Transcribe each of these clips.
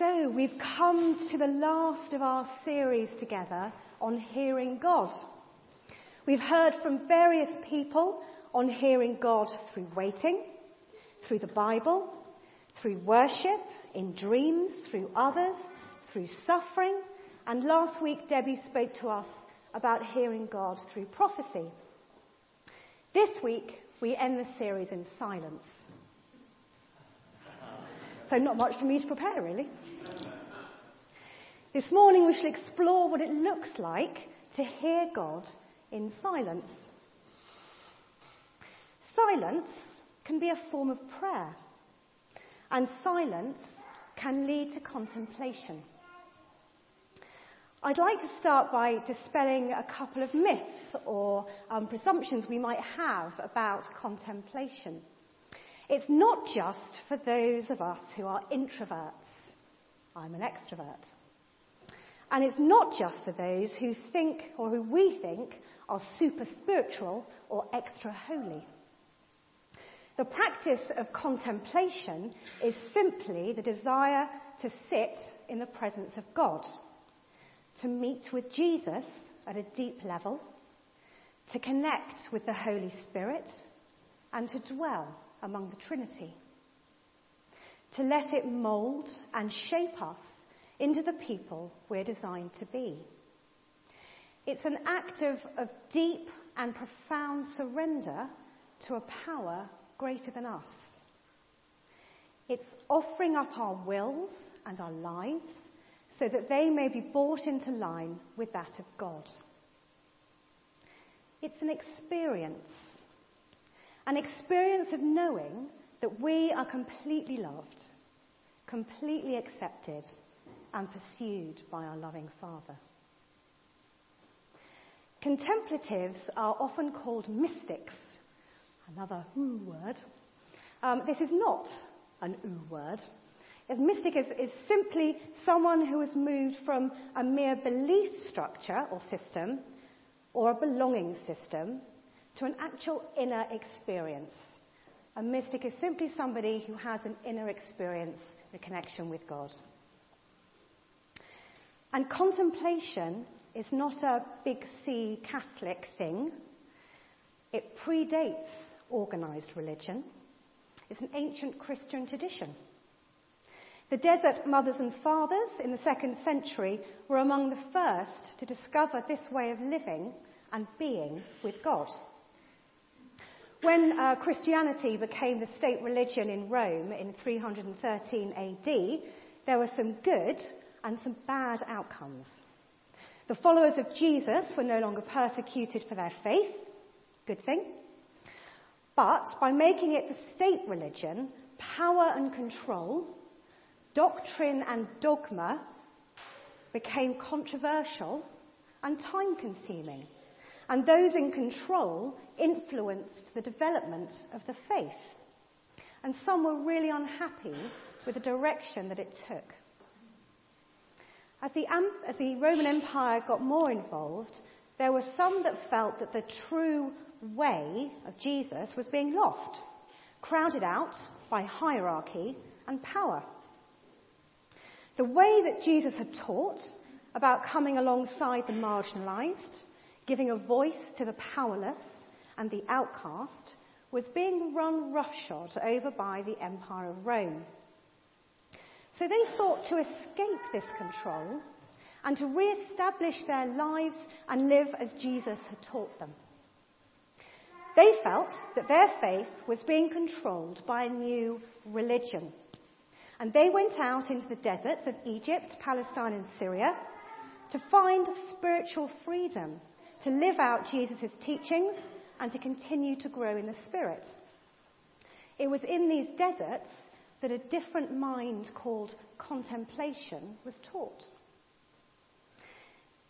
So, we've come to the last of our series together on hearing God. We've heard from various people on hearing God through waiting, through the Bible, through worship, in dreams, through others, through suffering, and last week Debbie spoke to us about hearing God through prophecy. This week we end the series in silence. So not much for me to prepare really. This morning we shall explore what it looks like to hear God in silence. Silence can be a form of prayer, and silence can lead to contemplation. I'd like to start by dispelling a couple of myths or um, presumptions we might have about contemplation. It's not just for those of us who are introverts. I'm an extrovert. And it's not just for those who think or who we think are super spiritual or extra holy. The practice of contemplation is simply the desire to sit in the presence of God, to meet with Jesus at a deep level, to connect with the Holy Spirit, and to dwell among the Trinity. To let it mould and shape us into the people we're designed to be. It's an act of, of deep and profound surrender to a power greater than us. It's offering up our wills and our lives so that they may be brought into line with that of God. It's an experience, an experience of knowing that we are completely loved, completely accepted, and pursued by our loving Father. Contemplatives are often called mystics another ooh word. Um, this is not an ooh word. As mystic is, is simply someone who has moved from a mere belief structure or system or a belonging system to an actual inner experience. A mystic is simply somebody who has an inner experience, a connection with God. And contemplation is not a big C Catholic thing. It predates organised religion. It's an ancient Christian tradition. The desert mothers and fathers in the second century were among the first to discover this way of living and being with God. When uh, Christianity became the state religion in Rome in 313 AD, there were some good and some bad outcomes. The followers of Jesus were no longer persecuted for their faith, good thing. But by making it the state religion, power and control, doctrine and dogma became controversial and time consuming. And those in control influenced the development of the faith. And some were really unhappy with the direction that it took. As the, as the Roman Empire got more involved, there were some that felt that the true way of Jesus was being lost, crowded out by hierarchy and power. The way that Jesus had taught about coming alongside the marginalized, giving a voice to the powerless and the outcast, was being run roughshod over by the Empire of Rome. So they sought to escape this control and to re-establish their lives and live as Jesus had taught them. They felt that their faith was being controlled by a new religion. And they went out into the deserts of Egypt, Palestine, and Syria to find spiritual freedom, to live out Jesus' teachings, and to continue to grow in the Spirit. It was in these deserts that a different mind called contemplation was taught.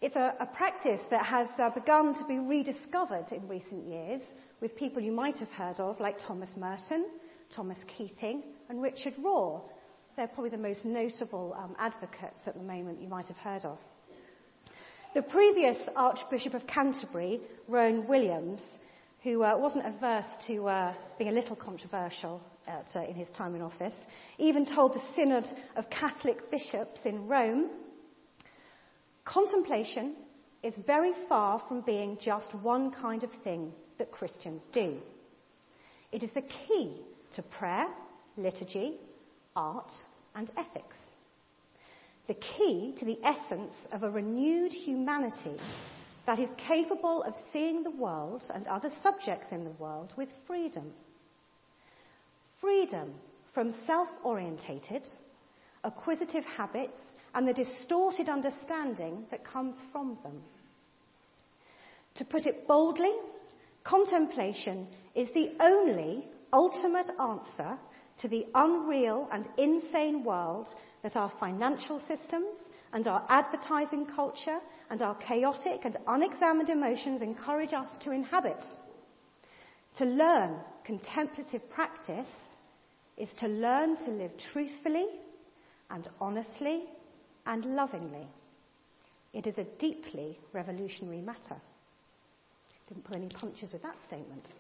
It's a, a practice that has uh, begun to be rediscovered in recent years with people you might have heard of, like Thomas Merton, Thomas Keating, and Richard Rohr. They're probably the most notable um, advocates at the moment you might have heard of. The previous Archbishop of Canterbury, Rowan Williams, who uh, wasn't averse to uh, being a little controversial at, uh, in his time in office, even told the Synod of Catholic bishops in Rome contemplation is very far from being just one kind of thing that Christians do. It is the key to prayer, liturgy, art, and ethics. The key to the essence of a renewed humanity that is capable of seeing the world and other subjects in the world with freedom. Freedom from self orientated, acquisitive habits and the distorted understanding that comes from them. To put it boldly, contemplation is the only ultimate answer to the unreal and insane world that our financial systems and our advertising culture and our chaotic and unexamined emotions encourage us to inhabit. To learn contemplative practice is to learn to live truthfully and honestly and lovingly. It is a deeply revolutionary matter. Didn't pull any punches with that statement.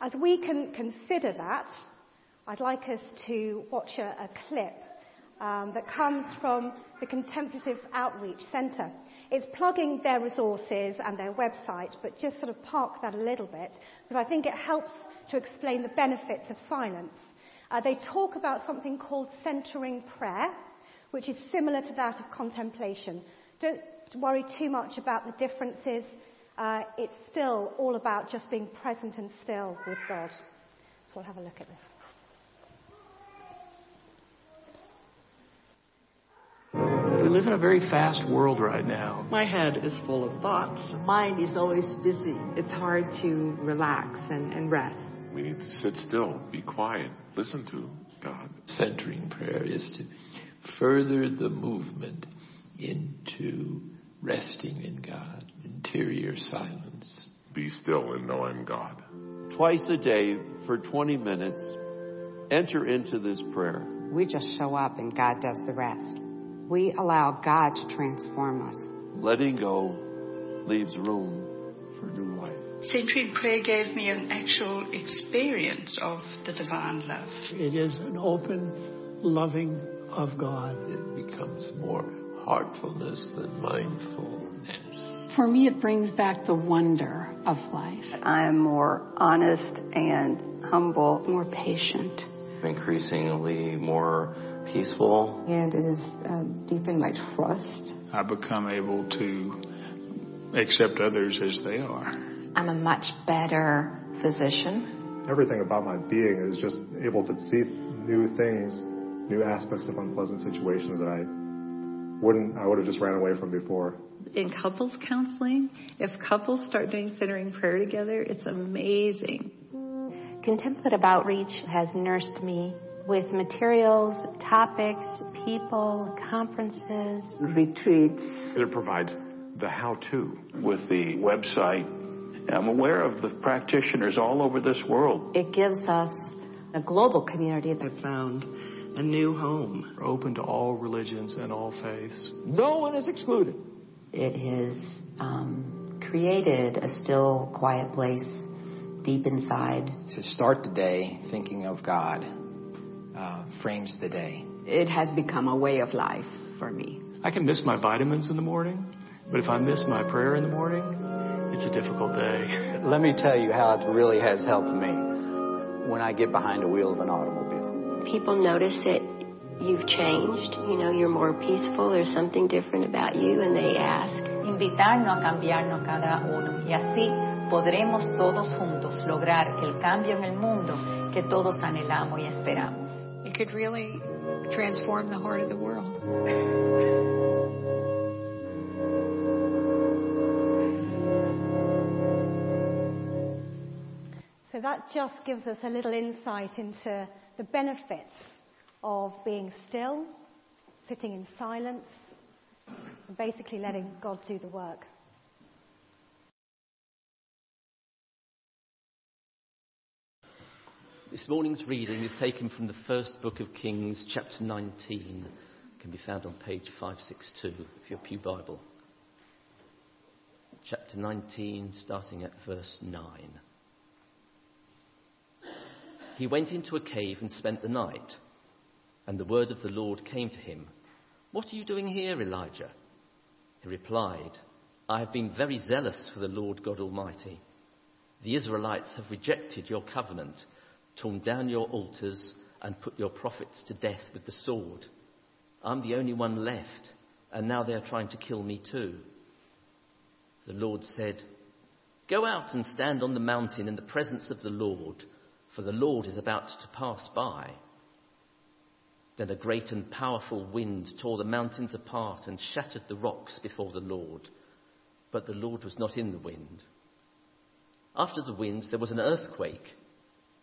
As we can consider that, I'd like us to watch a, a clip um, that comes from the Contemplative Outreach Centre. It's plugging their resources and their website, but just sort of park that a little bit, because I think it helps to explain the benefits of silence. Uh, they talk about something called centering prayer, which is similar to that of contemplation. Don't worry too much about the differences. Uh, it's still all about just being present and still with God. So we'll have a look at this. Live in a very fast world right now. My head is full of thoughts. Mind is always busy. It's hard to relax and, and rest. We need to sit still, be quiet, listen to God. Centering prayer is to further the movement into resting in God, interior silence. Be still and know I'm God. Twice a day for 20 minutes, enter into this prayer. We just show up and God does the rest. We allow God to transform us. Letting go leaves room for new life. Centering prayer gave me an actual experience of the divine love. It is an open, loving of God. It becomes more heartfulness than mindfulness. For me, it brings back the wonder of life. I'm more honest and humble, more patient, increasingly more peaceful. And it has uh, deepened my trust. I become able to accept others as they are. I'm a much better physician. Everything about my being is just able to see new things, new aspects of unpleasant situations that I wouldn't, I would have just ran away from before. In couples counseling, if couples start doing centering prayer together, it's amazing. Contemplative outreach has nursed me with materials, topics, people, conferences, retreats. It provides the how to. With the website, I'm aware of the practitioners all over this world. It gives us a global community. I found a new home. We're open to all religions and all faiths. No one is excluded. It has um, created a still, quiet place deep inside. To start the day thinking of God uh, frames the day. It has become a way of life for me. I can miss my vitamins in the morning, but if I miss my prayer in the morning, it's a difficult day. Let me tell you how it really has helped me when I get behind the wheel of an automobile. People notice that you've changed, you know, you're more peaceful, there's something different about you, and they ask. Invitarnos a cambiarnos cada uno y así podremos todos juntos lograr el cambio en el mundo que todos anhelamos y esperamos. Could really transform the heart of the world. So that just gives us a little insight into the benefits of being still, sitting in silence, and basically letting God do the work. This morning's reading is taken from the first book of Kings, chapter 19. It can be found on page 562 of your Pew Bible. chapter 19, starting at verse 9. He went into a cave and spent the night, and the word of the Lord came to him. What are you doing here, Elijah? He replied, I have been very zealous for the Lord God Almighty. The Israelites have rejected your covenant, torn down your altars, and put your prophets to death with the sword. I'm the only one left, and now they are trying to kill me too. The Lord said, Go out and stand on the mountain in the presence of the Lord, for the Lord is about to pass by. Then a great and powerful wind tore the mountains apart and shattered the rocks before the Lord. But the Lord was not in the wind. After the wind, there was an earthquake,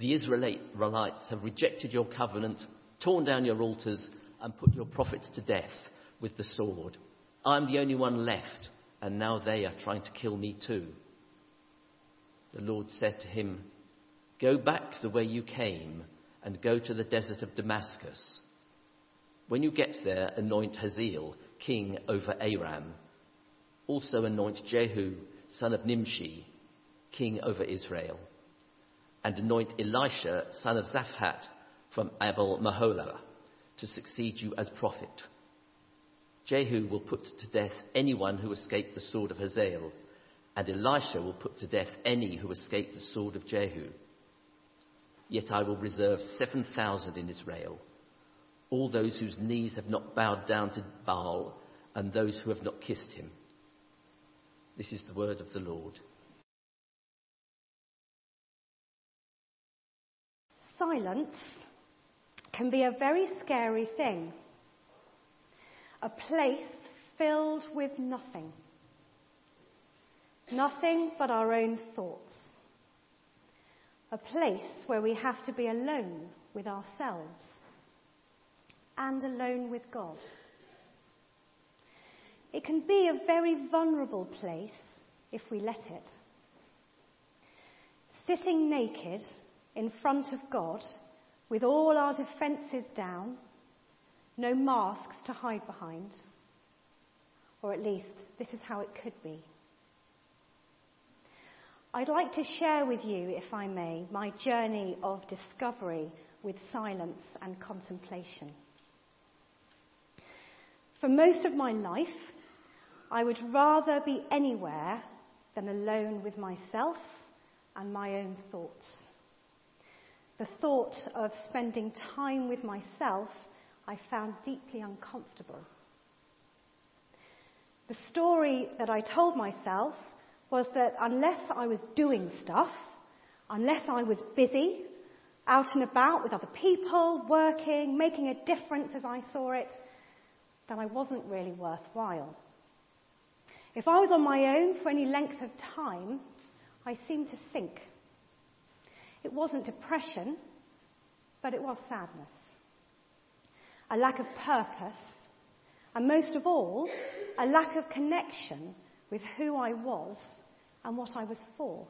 The Israelites have rejected your covenant, torn down your altars, and put your prophets to death with the sword. I'm the only one left, and now they are trying to kill me too. The Lord said to him, Go back the way you came, and go to the desert of Damascus. When you get there, anoint Hazael, king over Aram. Also anoint Jehu, son of Nimshi, king over Israel. And anoint Elisha, son of Shaphat, from Abel Meholah, to succeed you as prophet. Jehu will put to death anyone who escaped the sword of Hazael, and Elisha will put to death any who escaped the sword of Jehu. Yet I will reserve 7,000 in Israel, all those whose knees have not bowed down to Baal, and those who have not kissed him. This is the word of the Lord. Silence can be a very scary thing. A place filled with nothing. Nothing but our own thoughts. A place where we have to be alone with ourselves and alone with God. It can be a very vulnerable place if we let it. Sitting naked in front of God with all our defences down, no masks to hide behind. Or at least, this is how it could be. I'd like to share with you, if I may, my journey of discovery with silence and contemplation. For most of my life, I would rather be anywhere than alone with myself and my own thoughts. The thought of spending time with myself I found deeply uncomfortable. The story that I told myself was that unless I was doing stuff, unless I was busy, out and about with other people, working, making a difference as I saw it, then I wasn't really worthwhile. If I was on my own for any length of time, I seemed to sink. It wasn't depression, but it was sadness. A lack of purpose, and most of all, a lack of connection with who I was and what I was for.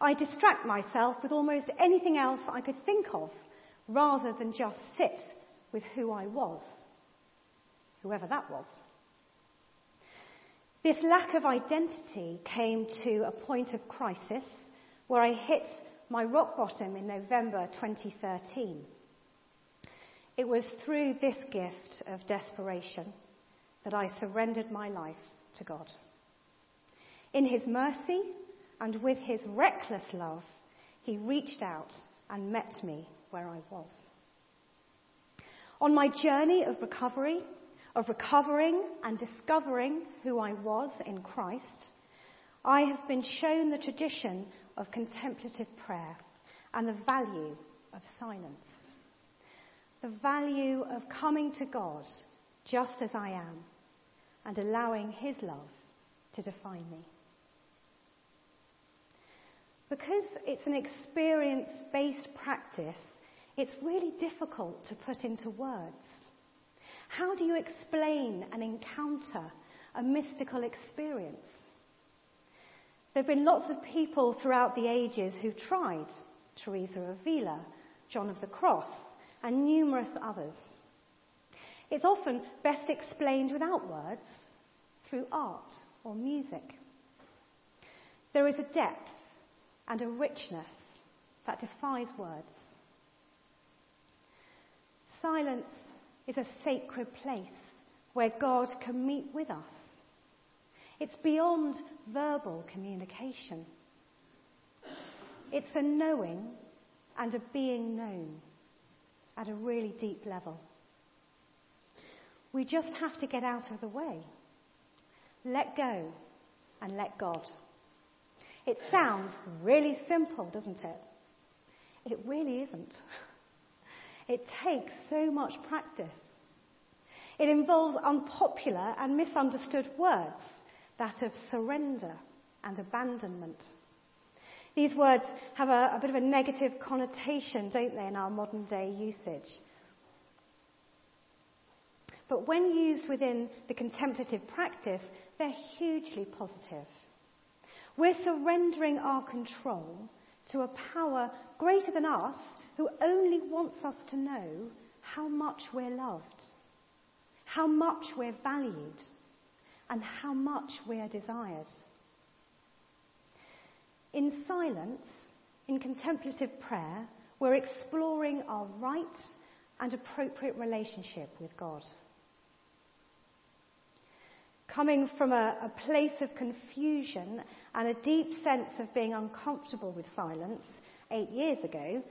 I distract myself with almost anything else I could think of rather than just sit with who I was, whoever that was. This lack of identity came to a point of crisis where I hit my rock bottom in November 2013. It was through this gift of desperation that I surrendered my life to God. In His mercy and with His reckless love, He reached out and met me where I was. On my journey of recovery, of recovering and discovering who I was in Christ, I have been shown the tradition of contemplative prayer and the value of silence. The value of coming to God just as I am and allowing His love to define me. because it's an experience based practice, it's really difficult to put into words. How do you explain and encounter a mystical experience? There have been lots of people throughout the ages who tried Teresa of Avila, John of the Cross, and numerous others. It's often best explained without words through art or music. There is a depth and a richness that defies words. Silence is a sacred place where God can meet with us. It's beyond verbal communication. It's a knowing and a being known at a really deep level. We just have to get out of the way. Let go and let God. It sounds really simple, doesn't it? It really isn't. It takes so much practice. It involves unpopular and misunderstood words, that of surrender and abandonment. These words have a, a, bit of a negative connotation, don't they, in our modern day usage. But when used within the contemplative practice, they're hugely positive. We're surrendering our control to a power greater than us who only wants us to know how much we're loved, how much we're valued, and how much we are desired. In silence, in contemplative prayer, we're exploring our right and appropriate relationship with God. Coming from a, a place of confusion and a deep sense of being uncomfortable with silence eight years ago,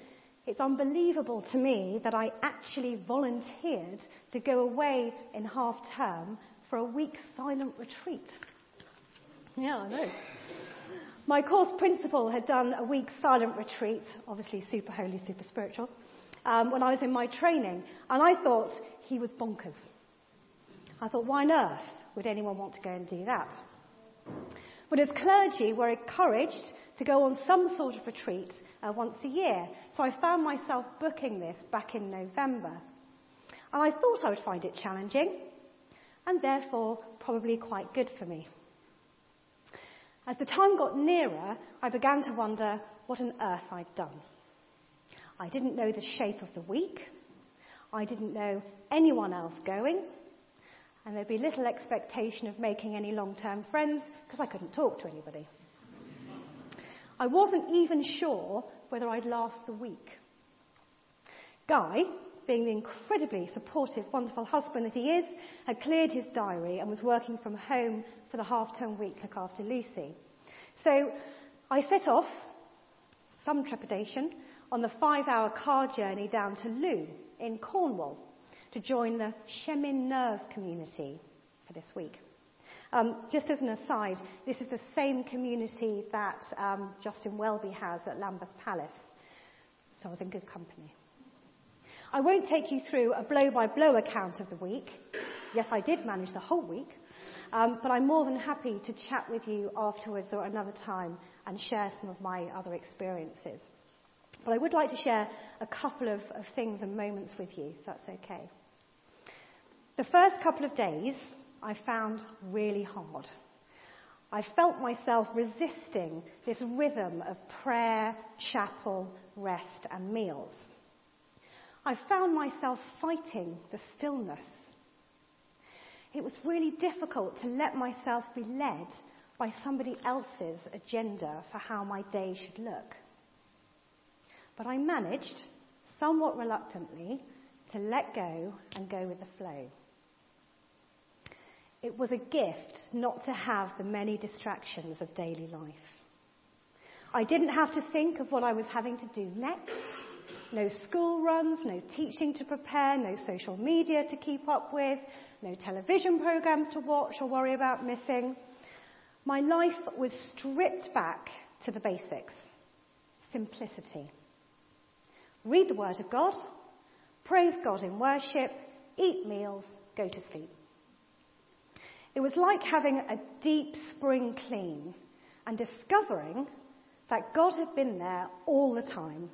it's unbelievable to me that I actually volunteered to go away in half term for a week's silent retreat. Yeah, I know. My course principal had done a week's silent retreat, obviously super holy, super spiritual, um, when I was in my training, and I thought he was bonkers. I thought, why on earth would anyone want to go and do that? But as clergy, we're encouraged to go on some sort of retreat uh, once a year. So I found myself booking this back in November. And I thought I would find it challenging and therefore probably quite good for me. As the time got nearer, I began to wonder what on earth I'd done. I didn't know the shape of the week. I didn't know anyone else going. And there'd be little expectation of making any long-term friends because I couldn't talk to anybody. I wasn't even sure whether I'd last the week. Guy, being the incredibly supportive, wonderful husband that he is, had cleared his diary and was working from home for the half-term week to look after Lucy. So I set off, some trepidation, on the five-hour car journey down to Looe in Cornwall to join the Chemin Neuf community for this week. Um, just as an aside, this is the same community that um, Justin Welby has at Lambeth Palace. So I was in good company. I won't take you through a blow by blow account of the week. Yes, I did manage the whole week. Um, but I'm more than happy to chat with you afterwards or another time and share some of my other experiences. But I would like to share a couple of, of things and moments with you, if that's okay. The first couple of days I found really hard. I felt myself resisting this rhythm of prayer, chapel, rest, and meals. I found myself fighting the stillness. It was really difficult to let myself be led by somebody else's agenda for how my day should look. But I managed, somewhat reluctantly, to let go and go with the flow. It was a gift not to have the many distractions of daily life. I didn't have to think of what I was having to do next. No school runs, no teaching to prepare, no social media to keep up with, no television programs to watch or worry about missing. My life was stripped back to the basics. Simplicity. Read the Word of God, praise God in worship, eat meals, go to sleep. It was like having a deep spring clean and discovering that God had been there all the time,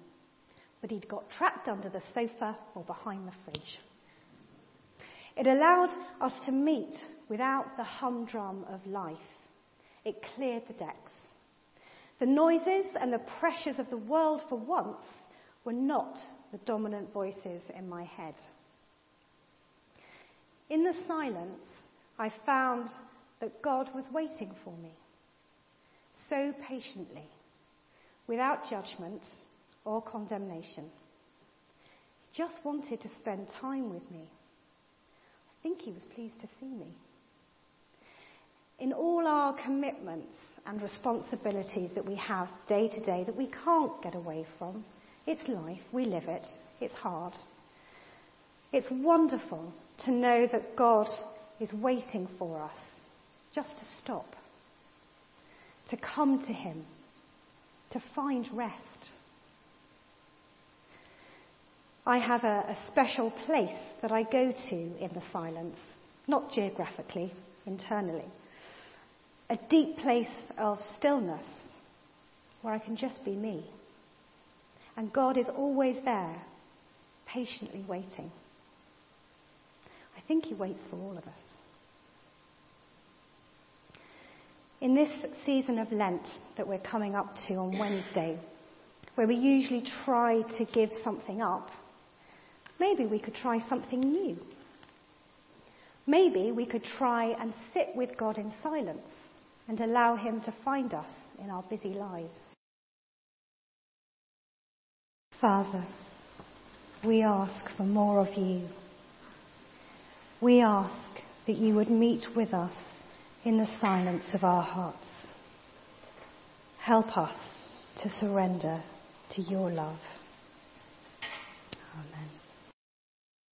but he'd got trapped under the sofa or behind the fridge. It allowed us to meet without the humdrum of life. It cleared the decks. The noises and the pressures of the world for once were not the dominant voices in my head. In the silence, I found that God was waiting for me, so patiently, without judgment or condemnation. He just wanted to spend time with me. I think he was pleased to see me. In all our commitments and responsibilities that we have day to day that we can't get away from, it's life, we live it, it's hard. It's wonderful to know that God is waiting for us just to stop, to come to Him, to find rest. I have a, a, special place that I go to in the silence, not geographically, internally. A deep place of stillness where I can just be me. And God is always there, patiently waiting. I think He waits for all of us. In this season of Lent that we're coming up to on Wednesday, where we usually try to give something up, maybe we could try something new. Maybe we could try and sit with God in silence and allow Him to find us in our busy lives. Father, we ask for more of you. We ask that you would meet with us in the silence of our hearts. Help us to surrender to your love. Amen.